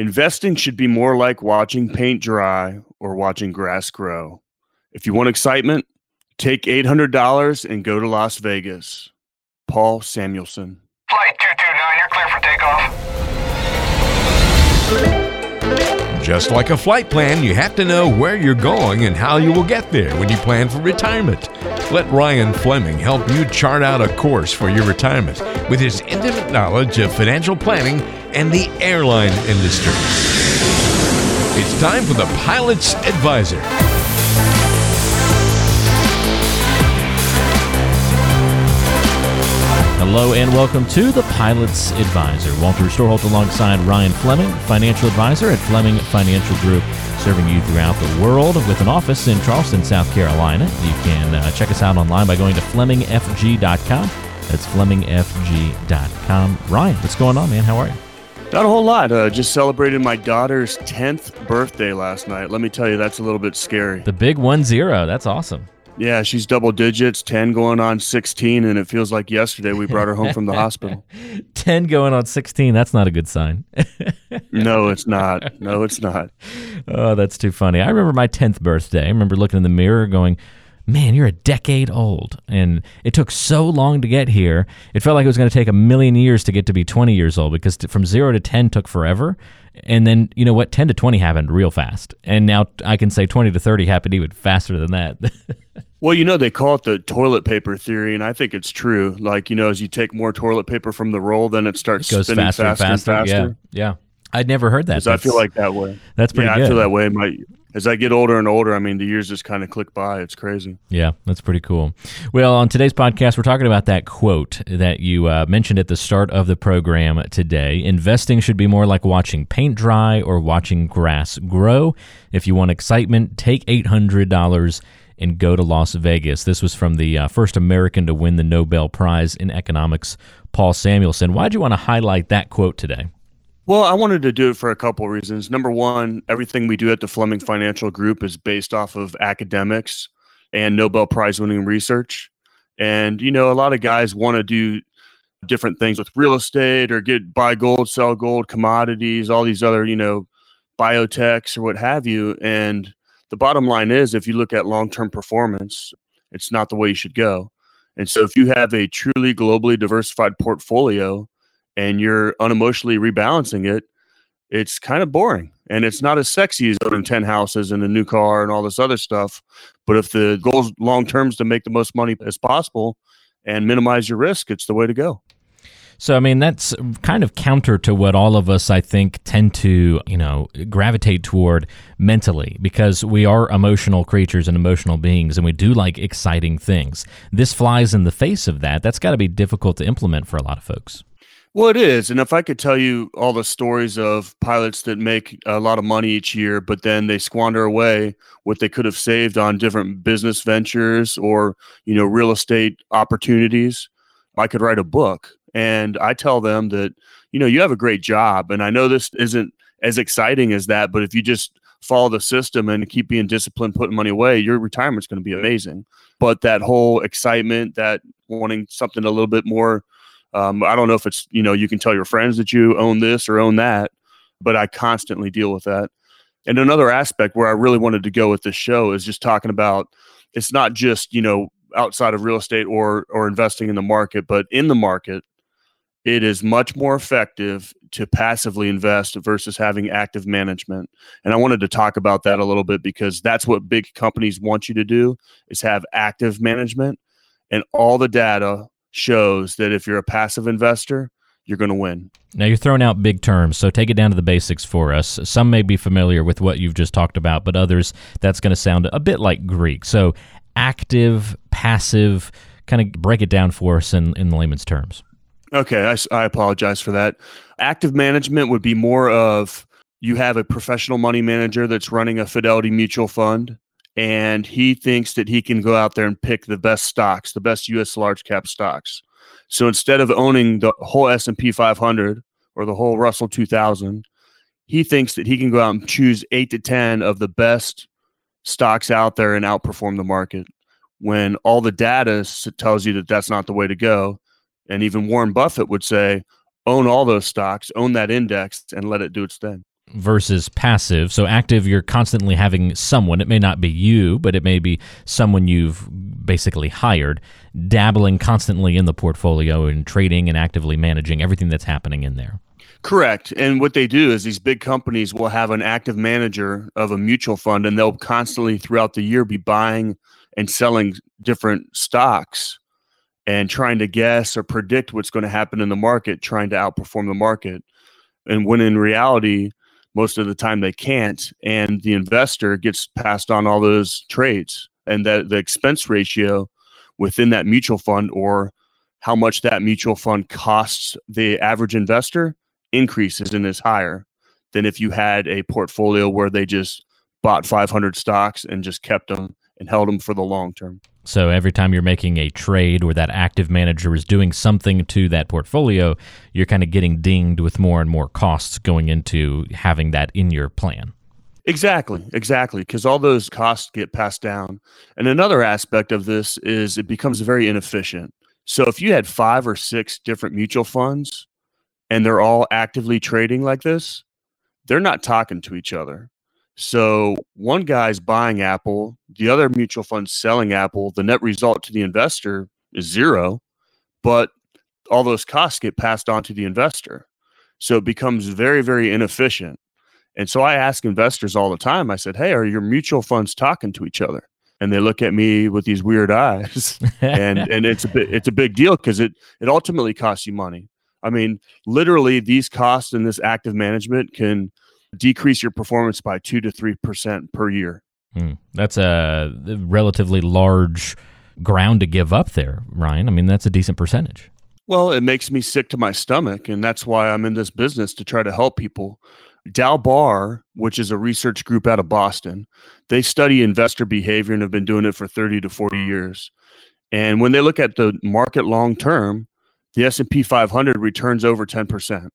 Investing should be more like watching paint dry or watching grass grow. If you want excitement, take $800 and go to Las Vegas. Paul Samuelson. Flight 229, you're clear for takeoff. Just like a flight plan, you have to know where you're going and how you will get there when you plan for retirement. Let Ryan Fleming help you chart out a course for your retirement with his intimate knowledge of financial planning and the airline industry. It's time for the Pilot's Advisor. Hello and welcome to the Pilot's Advisor. Walter Storholt alongside Ryan Fleming, financial advisor at Fleming Financial Group, serving you throughout the world with an office in Charleston, South Carolina. You can uh, check us out online by going to FlemingFG.com. That's FlemingFG.com. Ryan, what's going on, man? How are you? Not a whole lot. Uh, just celebrated my daughter's 10th birthday last night. Let me tell you, that's a little bit scary. The big one zero. That's awesome. Yeah, she's double digits, 10 going on 16, and it feels like yesterday we brought her home from the hospital. 10 going on 16. That's not a good sign. no, it's not. No, it's not. Oh, that's too funny. I remember my 10th birthday. I remember looking in the mirror going, man, you're a decade old. And it took so long to get here. It felt like it was going to take a million years to get to be 20 years old because from zero to 10 took forever. And then, you know what? 10 to 20 happened real fast. And now I can say 20 to 30 happened even faster than that. well, you know, they call it the toilet paper theory. And I think it's true. Like, you know, as you take more toilet paper from the roll, then it starts it goes spinning faster, faster, and faster. Faster. Yeah. Yeah. I'd never heard that. I feel like that way. That's pretty yeah, good. I feel that way. My as I get older and older, I mean, the years just kind of click by. It's crazy. Yeah, that's pretty cool. Well, on today's podcast, we're talking about that quote that you uh, mentioned at the start of the program today. Investing should be more like watching paint dry or watching grass grow. If you want excitement, take $800 and go to Las Vegas. This was from the uh, first American to win the Nobel Prize in Economics, Paul Samuelson. Why'd you want to highlight that quote today? Well, I wanted to do it for a couple of reasons. Number one, everything we do at the Fleming Financial Group is based off of academics and Nobel Prize winning research. And, you know, a lot of guys want to do different things with real estate or get buy gold, sell gold, commodities, all these other, you know, biotechs or what have you. And the bottom line is if you look at long term performance, it's not the way you should go. And so if you have a truly globally diversified portfolio, and you're unemotionally rebalancing it, it's kind of boring and it's not as sexy as owning 10 houses and a new car and all this other stuff. But if the goal long term is to make the most money as possible and minimize your risk, it's the way to go. So, I mean, that's kind of counter to what all of us, I think, tend to, you know, gravitate toward mentally because we are emotional creatures and emotional beings and we do like exciting things. This flies in the face of that. That's got to be difficult to implement for a lot of folks. Well, it is. And if I could tell you all the stories of pilots that make a lot of money each year, but then they squander away what they could have saved on different business ventures or, you know, real estate opportunities, I could write a book. And I tell them that, you know, you have a great job. And I know this isn't as exciting as that, but if you just follow the system and keep being disciplined, putting money away, your retirement's going to be amazing. But that whole excitement, that wanting something a little bit more um, I don't know if it's, you know, you can tell your friends that you own this or own that, but I constantly deal with that. And another aspect where I really wanted to go with this show is just talking about it's not just, you know, outside of real estate or or investing in the market, but in the market, it is much more effective to passively invest versus having active management. And I wanted to talk about that a little bit because that's what big companies want you to do is have active management and all the data shows that if you're a passive investor, you're going to win. Now you're throwing out big terms, so take it down to the basics for us. Some may be familiar with what you've just talked about, but others that's going to sound a bit like Greek. So active, passive, kind of break it down for us in, in layman's terms. Okay, I, I apologize for that. Active management would be more of you have a professional money manager that's running a Fidelity mutual fund and he thinks that he can go out there and pick the best stocks, the best U.S. large cap stocks. So instead of owning the whole S&P 500 or the whole Russell 2000, he thinks that he can go out and choose eight to 10 of the best stocks out there and outperform the market. When all the data tells you that that's not the way to go. And even Warren Buffett would say, own all those stocks, own that index, and let it do its thing. Versus passive. So active, you're constantly having someone. It may not be you, but it may be someone you've basically hired, dabbling constantly in the portfolio and trading and actively managing everything that's happening in there. Correct. And what they do is these big companies will have an active manager of a mutual fund and they'll constantly throughout the year be buying and selling different stocks and trying to guess or predict what's going to happen in the market, trying to outperform the market. And when in reality, most of the time they can't and the investor gets passed on all those trades. And that the expense ratio within that mutual fund or how much that mutual fund costs the average investor increases and is higher than if you had a portfolio where they just bought 500 stocks and just kept them and held them for the long term. So every time you're making a trade or that active manager is doing something to that portfolio, you're kind of getting dinged with more and more costs going into having that in your plan. Exactly, exactly, because all those costs get passed down. And another aspect of this is it becomes very inefficient. So if you had five or six different mutual funds and they're all actively trading like this, they're not talking to each other. So one guy's buying Apple, the other mutual fund's selling Apple. The net result to the investor is zero, but all those costs get passed on to the investor. So it becomes very, very inefficient. And so I ask investors all the time, I said, Hey, are your mutual funds talking to each other? And they look at me with these weird eyes. and and it's a bit it's a big deal because it it ultimately costs you money. I mean, literally, these costs and this active management can decrease your performance by two to three percent per year. Hmm. That's a relatively large ground to give up there, Ryan. I mean, that's a decent percentage. Well, it makes me sick to my stomach, and that's why I'm in this business to try to help people. Dalbar, which is a research group out of Boston, they study investor behavior and have been doing it for 30 to 40 years. And when they look at the market long term, the S&P 500 returns over 10%,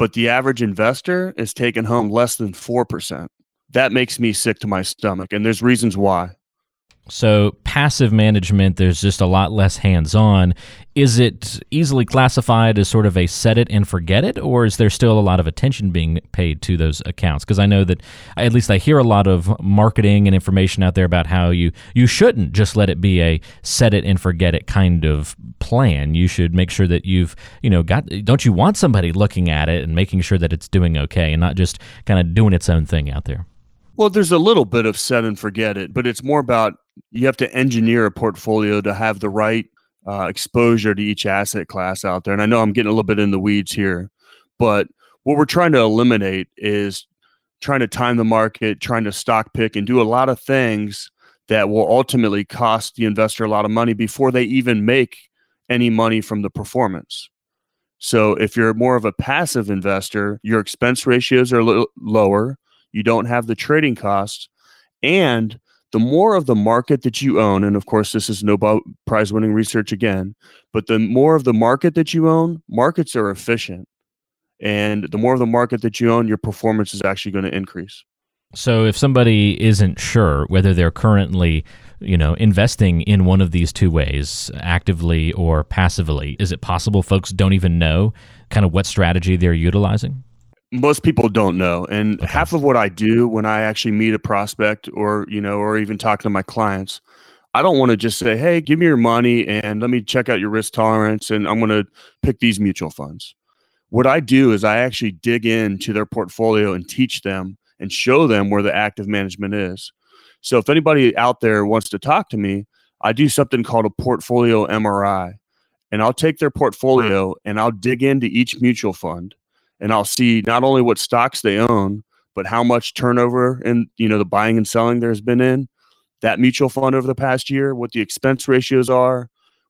but the average investor is taking home less than 4%. That makes me sick to my stomach and there's reasons why. So, passive management, there's just a lot less hands on. Is it easily classified as sort of a set it and forget it, or is there still a lot of attention being paid to those accounts? Because I know that, at least I hear a lot of marketing and information out there about how you, you shouldn't just let it be a set it and forget it kind of plan. You should make sure that you've, you know, got, don't you want somebody looking at it and making sure that it's doing okay and not just kind of doing its own thing out there? Well, there's a little bit of set and forget it, but it's more about you have to engineer a portfolio to have the right uh, exposure to each asset class out there. And I know I'm getting a little bit in the weeds here, but what we're trying to eliminate is trying to time the market, trying to stock pick, and do a lot of things that will ultimately cost the investor a lot of money before they even make any money from the performance. So if you're more of a passive investor, your expense ratios are lo- lower, you don't have the trading costs, and the more of the market that you own, and of course, this is Nobel Prize winning research again, but the more of the market that you own, markets are efficient. And the more of the market that you own, your performance is actually going to increase. So if somebody isn't sure whether they're currently, you know, investing in one of these two ways, actively or passively, is it possible folks don't even know kind of what strategy they're utilizing? Most people don't know. And okay. half of what i do when i actually meet a prospect or you know or even talk to my clients i don't want to just say hey give me your money and let me check out your risk tolerance and i'm going to pick these mutual funds. What i do is i actually dig into their portfolio and teach them and show them where the active management is. So if anybody out there wants to talk to me i do something called a portfolio mri and i'll take their portfolio and i'll dig into each mutual fund and I'll see not only what stocks they own, but how much turnover and you know the buying and selling there's been in that mutual fund over the past year, what the expense ratios are,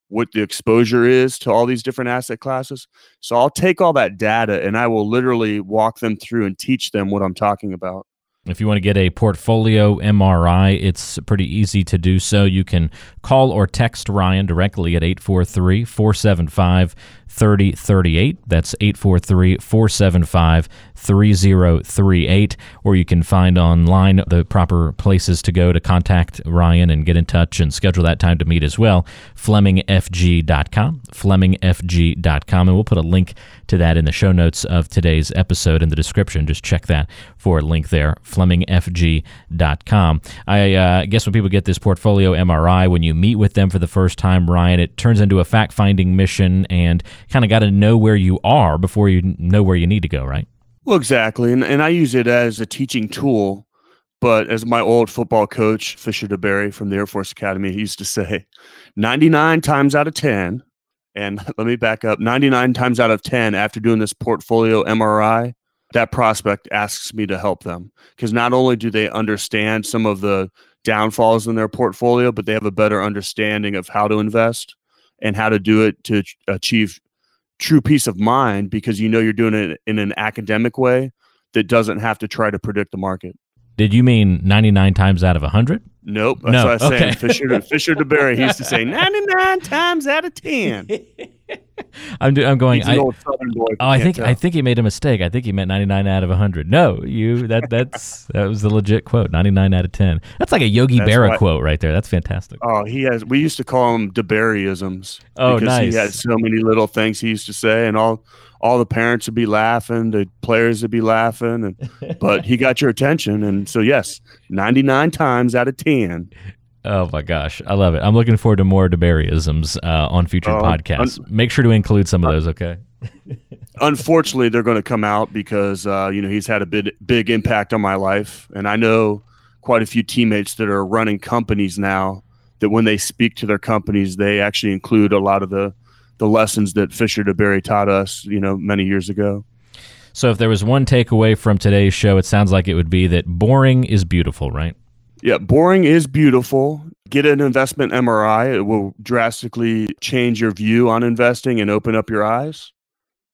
what the exposure is to all these different asset classes. So I'll take all that data and I will literally walk them through and teach them what I'm talking about. If you want to get a portfolio MRI, it's pretty easy to do so. You can call or text Ryan directly at 843 475 3038. That's 843 475 3038. Or you can find online the proper places to go to contact Ryan and get in touch and schedule that time to meet as well. FlemingFG.com. FlemingFG.com. And we'll put a link to that in the show notes of today's episode in the description. Just check that for a link there. FlemingFG.com. I uh, guess when people get this portfolio MRI, when you meet with them for the first time, Ryan, it turns into a fact finding mission and kind of got to know where you are before you know where you need to go, right? Well, exactly. And, and I use it as a teaching tool. But as my old football coach, Fisher DeBerry from the Air Force Academy, he used to say 99 times out of 10, and let me back up 99 times out of 10 after doing this portfolio MRI, that prospect asks me to help them because not only do they understand some of the downfalls in their portfolio, but they have a better understanding of how to invest and how to do it to achieve true peace of mind because you know you're doing it in an academic way that doesn't have to try to predict the market. Did you mean 99 times out of 100? Nope. That's no. what I was okay. saying. Fisher, Fisher DeBerry, he used to say 99 times out of 10. I'm, do, I'm going. I, boy. oh, I think I think he made a mistake. I think he meant 99 out of 100. No, you that that's that was the legit quote. 99 out of 10. That's like a Yogi That's Berra why- quote right there. That's fantastic. Oh, he has. We used to call him DeBerryisms. Oh, because nice. He had so many little things he used to say, and all all the parents would be laughing, the players would be laughing, and but he got your attention, and so yes, ninety nine times out of ten. Oh my gosh, I love it. I'm looking forward to more DeBerryisms uh, on future Oh, podcasts. Make sure to include some of those, okay? Unfortunately, they're going to come out because uh, you know he's had a big big impact on my life, and I know quite a few teammates that are running companies now. That when they speak to their companies, they actually include a lot of the the lessons that Fisher DeBerry taught us, you know, many years ago. So if there was one takeaway from today's show, it sounds like it would be that boring is beautiful, right? Yeah, boring is beautiful. Get an investment MRI. It will drastically change your view on investing and open up your eyes.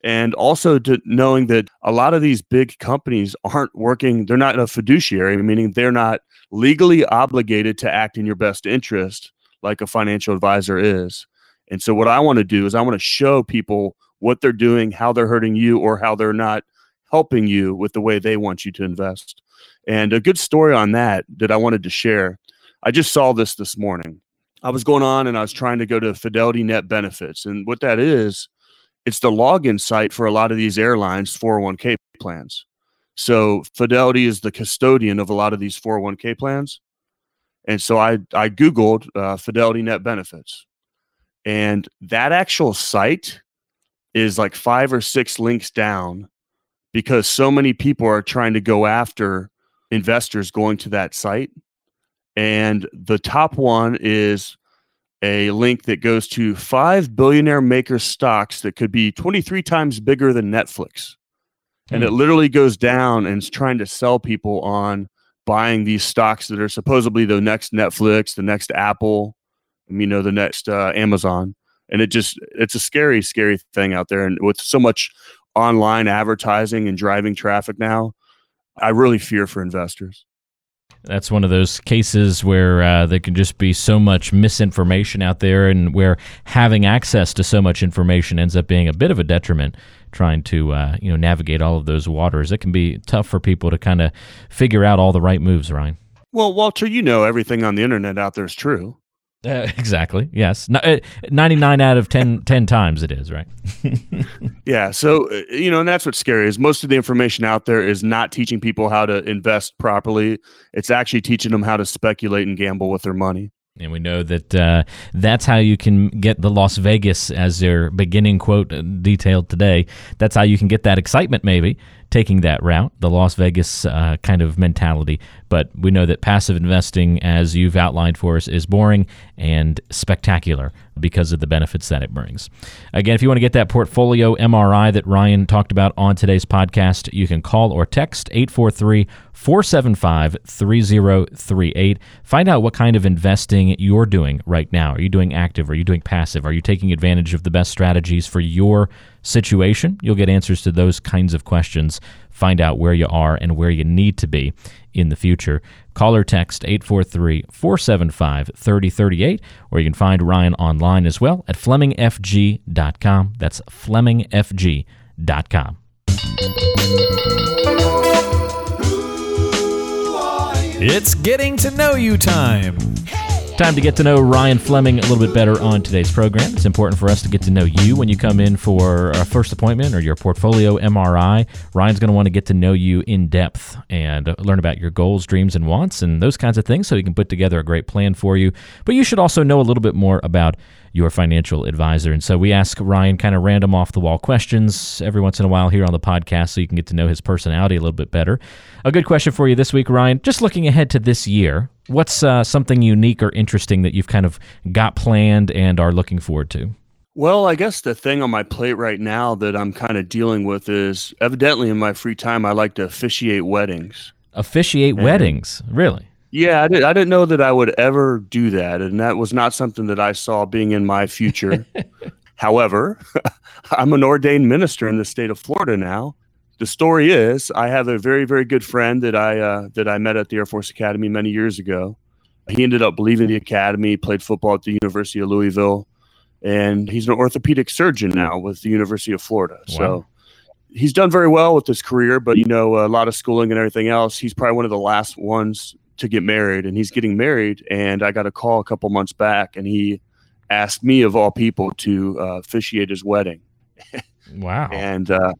And also to knowing that a lot of these big companies aren't working, they're not a fiduciary, meaning they're not legally obligated to act in your best interest like a financial advisor is. And so what I want to do is I want to show people what they're doing, how they're hurting you, or how they're not helping you with the way they want you to invest. And a good story on that that I wanted to share. I just saw this this morning. I was going on and I was trying to go to Fidelity Net Benefits. And what that is, it's the login site for a lot of these airlines 401k plans. So Fidelity is the custodian of a lot of these 401k plans. And so I, I Googled uh, Fidelity Net Benefits. And that actual site is like five or six links down because so many people are trying to go after investors going to that site. And the top one is a link that goes to five billionaire maker stocks that could be 23 times bigger than Netflix. And it literally goes down and is trying to sell people on buying these stocks that are supposedly the next Netflix, the next Apple, you know, the next uh, Amazon. And it just, it's a scary, scary thing out there. And with so much online advertising and driving traffic now, I really fear for investors. That's one of those cases where uh, there can just be so much misinformation out there, and where having access to so much information ends up being a bit of a detriment. Trying to uh, you know navigate all of those waters, it can be tough for people to kind of figure out all the right moves. Ryan. Well, Walter, you know everything on the internet out there is true. Uh, exactly. Yes. No, uh, 99 out of 10, 10 times it is, right? Yeah. So, uh, you know, and that's what's scary is most of the information out there is not teaching people how to invest properly. It's actually teaching them how to speculate and gamble with their money. And we know that uh, that's how you can get the Las Vegas, as their beginning quote uh, detailed today. That's how you can get that excitement, maybe taking that route, the Las Vegas uh, kind of mentality. But we know that passive investing, as you've outlined for us, is boring and spectacular because of the benefits that it brings. Again, if you want to get that portfolio MRI that Ryan talked about on today's podcast, you can call or text 843 475 3038. Find out what kind of investing you're doing right now. Are you doing active? Are you doing passive? Are you taking advantage of the best strategies for your situation. You'll get answers to those kinds of questions, find out where you are and where you need to be in the future. Call or text 843 475 3038, or you can find Ryan online as well at FlemingFG.com. That's FlemingFG.com. It's getting to know you time. Time to get to know Ryan Fleming a little bit better on today's program. It's important for us to get to know you when you come in for a first appointment or your portfolio MRI. Ryan's going to want to get to know you in depth and learn about your goals, dreams, and wants and those kinds of things so he can put together a great plan for you. But you should also know a little bit more about your financial advisor. And so we ask Ryan kind of random off the wall questions every once in a while here on the podcast so you can get to know his personality a little bit better. A good question for you this week, Ryan. Just looking ahead to this year, what's uh, something unique or interesting that you've kind of got planned and are looking forward to? Well, I guess the thing on my plate right now that I'm kind of dealing with is evidently in my free time, I like to officiate weddings. Officiate and weddings? Really? Yeah, I, did, I didn't know that I would ever do that. And that was not something that I saw being in my future. However, I'm an ordained minister in the state of Florida now. The story is, I have a very, very good friend that I uh, that I met at the Air Force Academy many years ago. He ended up leaving the academy, played football at the University of Louisville, and he's an orthopedic surgeon now with the University of Florida. Wow. So he's done very well with his career, but you know, a lot of schooling and everything else. He's probably one of the last ones to get married and he's getting married and i got a call a couple months back and he asked me of all people to uh, officiate his wedding. Wow. And uh,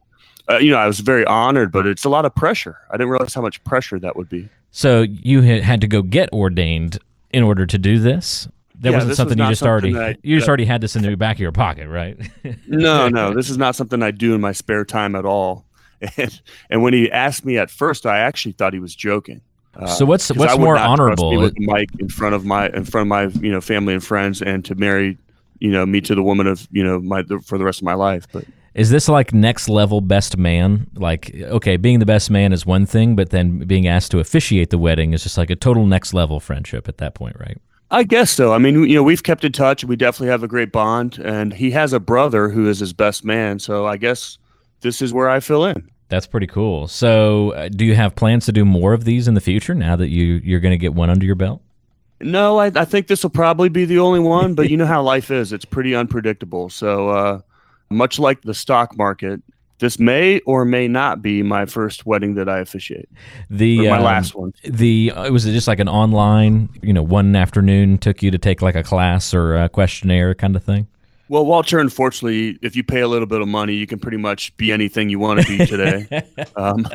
uh, you know i was very honored but it's a lot of pressure. I didn't realize how much pressure that would be. So you had to go get ordained in order to do this? That yeah, wasn't something was you just already I, you just already had this in the back of your pocket right? No no this is not something i do in my spare time at all. And, and when he asked me at first i actually thought he was joking Uh, so what's what's more honorable? with Mike in front of my in front of my you know family and friends, and to marry you know me to the woman of you know my for the rest of my life. But is this like next level best man? Like okay, being the best man is one thing, but then being asked to officiate the wedding is just like a total next level friendship at that point, right? I guess so. I mean, you know, we've kept in touch. We definitely have a great bond, and he has a brother who is his best man. So I guess this is where I fill in. That's pretty cool. So, uh, do you have plans to do more of these in the future now that you you're going to get one under your belt? No, I, I think this will probably be the only one. But you know how life is; it's pretty unpredictable. So, uh, much like the stock market, this may or may not be my first wedding that I officiate. The my um, last one. The uh, was it just like an online, you know, one afternoon took you to take like a class or a questionnaire kind of thing. Well, Walter, unfortunately, if you pay a little bit of money, you can pretty much be anything you want to be today. um.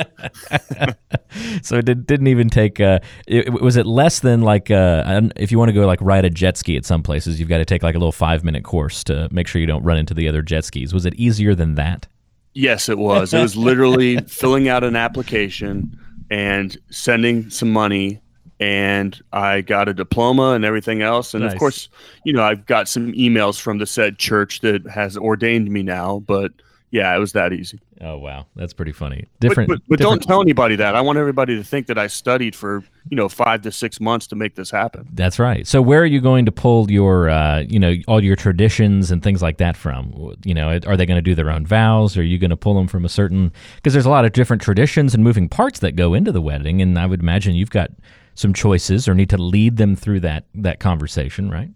so it did, not even take. Uh, it, was it less than like uh, if you want to go like ride a jet ski at some places, you've got to take like a little five minute course to make sure you don't run into the other jet skis. Was it easier than that? Yes, it was. It was literally filling out an application and sending some money and I got a diploma and everything else. And nice. of course, you know, I've got some emails from the said church that has ordained me now, but yeah, it was that easy. Oh wow, that's pretty funny. Different, but, but, but different... don't tell anybody that. I want everybody to think that I studied for you know five to six months to make this happen. That's right. So where are you going to pull your uh, you know all your traditions and things like that from? You know, are they going to do their own vows? Are you going to pull them from a certain? Because there's a lot of different traditions and moving parts that go into the wedding, and I would imagine you've got some choices or need to lead them through that that conversation, right?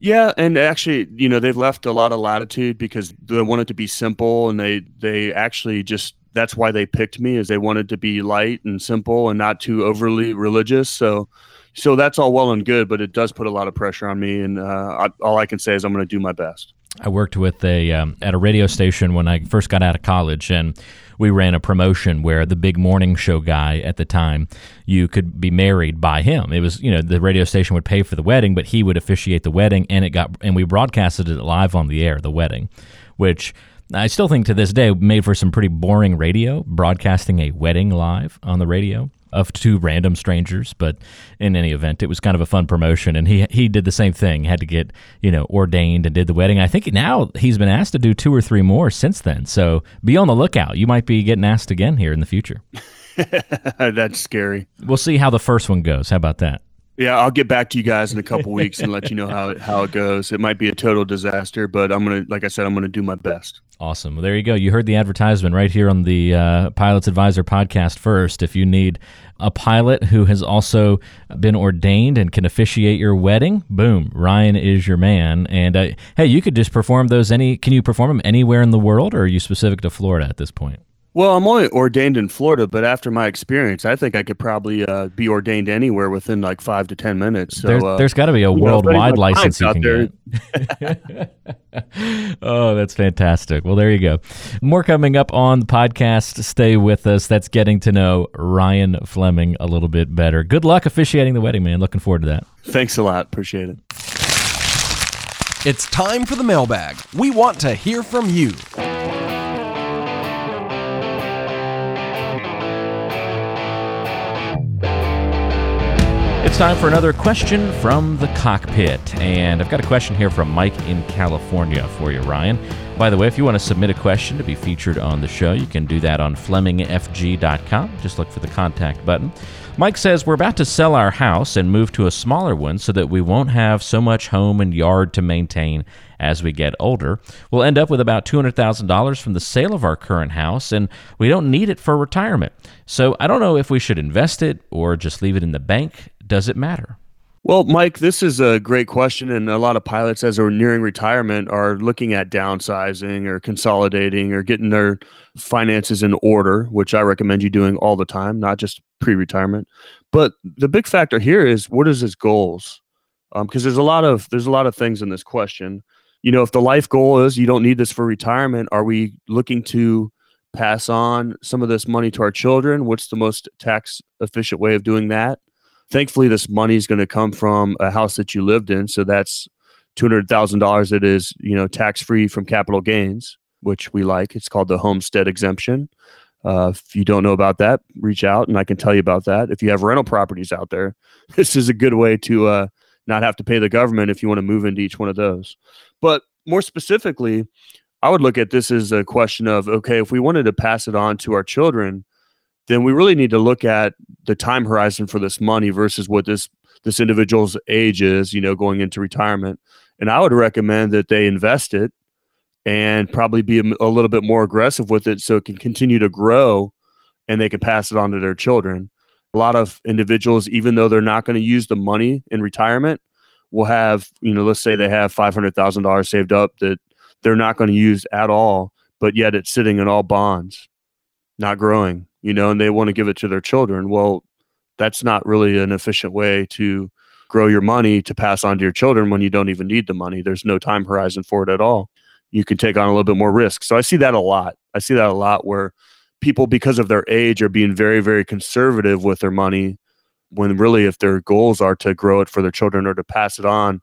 Yeah, and actually, you know, they've left a lot of latitude because they wanted to be simple, and they they actually just that's why they picked me is they wanted to be light and simple and not too overly religious. So, so that's all well and good, but it does put a lot of pressure on me, and uh, I, all I can say is I'm going to do my best. I worked with a um, at a radio station when I first got out of college, and we ran a promotion where the big morning show guy at the time, you could be married by him. It was, you know, the radio station would pay for the wedding, but he would officiate the wedding, and it got and we broadcasted it live on the air, the wedding, which I still think to this day made for some pretty boring radio, broadcasting a wedding live on the radio of two random strangers, but in any event, it was kind of a fun promotion. And he he did the same thing, had to get you know ordained and did the wedding. I think now he's been asked to do two or three more since then. So be on the lookout. You might be getting asked again here in the future. That's scary. We'll see how the first one goes. How about that? Yeah, I'll get back to you guys in a couple weeks and let you know how it, how it goes. It might be a total disaster, but I'm gonna, like I said, I'm gonna do my best. Awesome. Well, there you go. You heard the advertisement right here on the uh, Pilots Advisor podcast first. If you need a pilot who has also been ordained and can officiate your wedding, boom, Ryan is your man. And uh, hey, you could just perform those any. Can you perform them anywhere in the world, or are you specific to Florida at this point? Well, I'm only ordained in Florida, but after my experience, I think I could probably uh, be ordained anywhere within like five to ten minutes. So there's, uh, there's got to be a worldwide know, license you can there. get. oh, that's fantastic. Well, there you go. More coming up on the podcast. Stay with us. That's getting to know Ryan Fleming a little bit better. Good luck officiating the wedding, man. Looking forward to that. Thanks a lot. Appreciate it. It's time for the mailbag. We want to hear from you. Time for another question from the cockpit. And I've got a question here from Mike in California for you, Ryan. By the way, if you want to submit a question to be featured on the show, you can do that on FlemingFG.com. Just look for the contact button. Mike says, We're about to sell our house and move to a smaller one so that we won't have so much home and yard to maintain as we get older. We'll end up with about $200,000 from the sale of our current house, and we don't need it for retirement. So I don't know if we should invest it or just leave it in the bank. Does it matter? Well, Mike, this is a great question, and a lot of pilots, as they're nearing retirement, are looking at downsizing or consolidating or getting their finances in order, which I recommend you doing all the time, not just pre-retirement. But the big factor here is what is his goals? Because um, there's a lot of there's a lot of things in this question. You know, if the life goal is you don't need this for retirement, are we looking to pass on some of this money to our children? What's the most tax efficient way of doing that? Thankfully this money is going to come from a house that you lived in so that's $200000 that is you know tax free from capital gains which we like. It's called the homestead exemption. Uh, if you don't know about that reach out and i can tell you about that. If you have rental properties out there this is a good way to uh, not have to pay the government if you want to move into each one of those. But more specifically i would look at this as a question of okay if we wanted to pass it on to our children then we really need to look at the time horizon for this money versus what this this individual's age is, you know, going into retirement. And I would recommend that they invest it and probably be a, a little bit more aggressive with it so it can continue to grow and they can pass it on to their children. A lot of individuals, even though they're not going to use the money in retirement, will have, you know, let's say they have $500,000 saved up that they're not going to use at all, but yet it's sitting in all bonds, not growing you know, and they want to give it to their children. Well, that's not really an efficient way to grow your money to pass on to your children when you don't even need the money. There's no time horizon for it at all. You can take on a little bit more risk. So I see that a lot. I see that a lot where people, because of their age, are being very, very conservative with their money when really, if their goals are to grow it for their children or to pass it on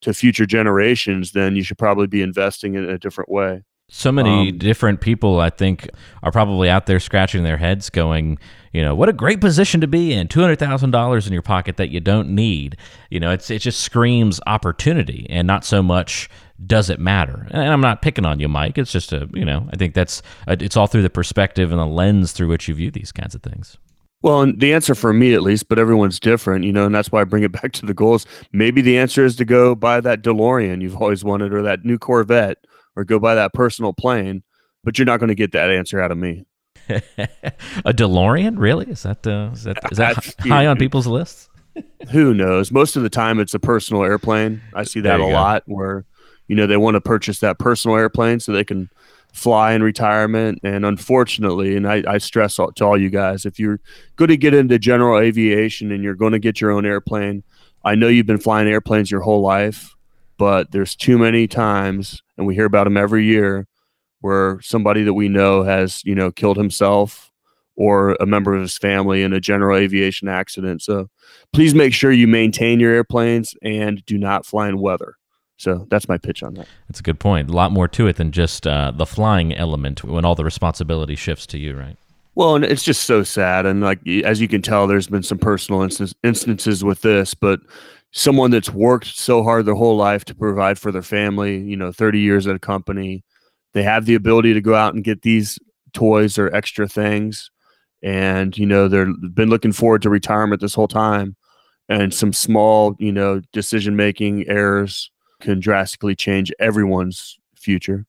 to future generations, then you should probably be investing in a different way. So many um, different people, I think, are probably out there scratching their heads, going, you know, what a great position to be in. Two hundred thousand dollars in your pocket that you don't need. You know, it's it just screams opportunity, and not so much does it matter. And I'm not picking on you, Mike. It's just a, you know, I think that's uh, it's all through the perspective and the lens through which you view these kinds of things. Well, and the answer for me at least, but everyone's different, you know, and that's why I bring it back to the goals. Maybe the answer is to go buy that DeLorean you've always wanted or that new Corvette or go buy that personal plane, but you're not going to get that answer out of me. a DeLorean, really? Is that uh, is that is that high on people's lists? who knows? Most of the time, it's a personal airplane. I see that a go. lot where you know they want to purchase that personal airplane so they can fly in retirement. And unfortunately, and I, I stress all, to all you guys, if you're going to get into general aviation and you're going to get your own airplane, I know you've been flying airplanes your whole life but there's too many times, and we hear about them every year, where somebody that we know has, you know, killed himself or a member of his family in a general aviation accident. So please make sure you maintain your airplanes and do not fly in weather. So that's my pitch on that. That's a good point. A lot more to it than just uh, the flying element when all the responsibility shifts to you, right? Well, and it's just so sad. And like, as you can tell, there's been some personal instance, instances with this, but someone that's worked so hard their whole life to provide for their family, you know, 30 years at a company, they have the ability to go out and get these toys or extra things. And, you know, they've been looking forward to retirement this whole time. and some small, you know, decision making errors can drastically change everyone's future.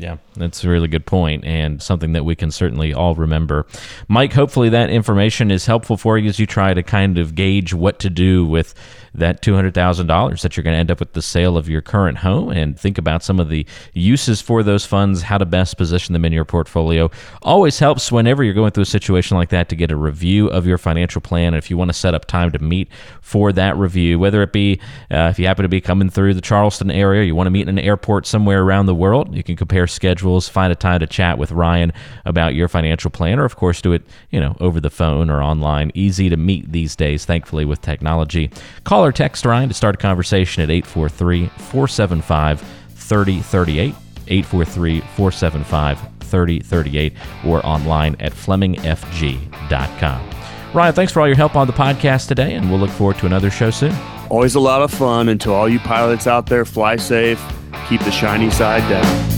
Yeah, that's a really good point and something that we can certainly all remember. Mike, hopefully that information is helpful for you as you try to kind of gauge what to do with that $200,000 that you're going to end up with the sale of your current home and think about some of the uses for those funds, how to best position them in your portfolio. Always helps whenever you're going through a situation like that to get a review of your financial plan. And if you want to set up time to meet for that review, whether it be uh, if you happen to be coming through the Charleston area, you want to meet in an airport somewhere around the world, you can compare schedules, find a time to chat with Ryan about your financial plan, or of course do it, you know, over the phone or online. Easy to meet these days, thankfully, with technology. Call or text Ryan to start a conversation at 843 475 3038. 843 475 3038 or online at FlemingFG.com. Ryan, thanks for all your help on the podcast today, and we'll look forward to another show soon. Always a lot of fun. And to all you pilots out there, fly safe, keep the shiny side down.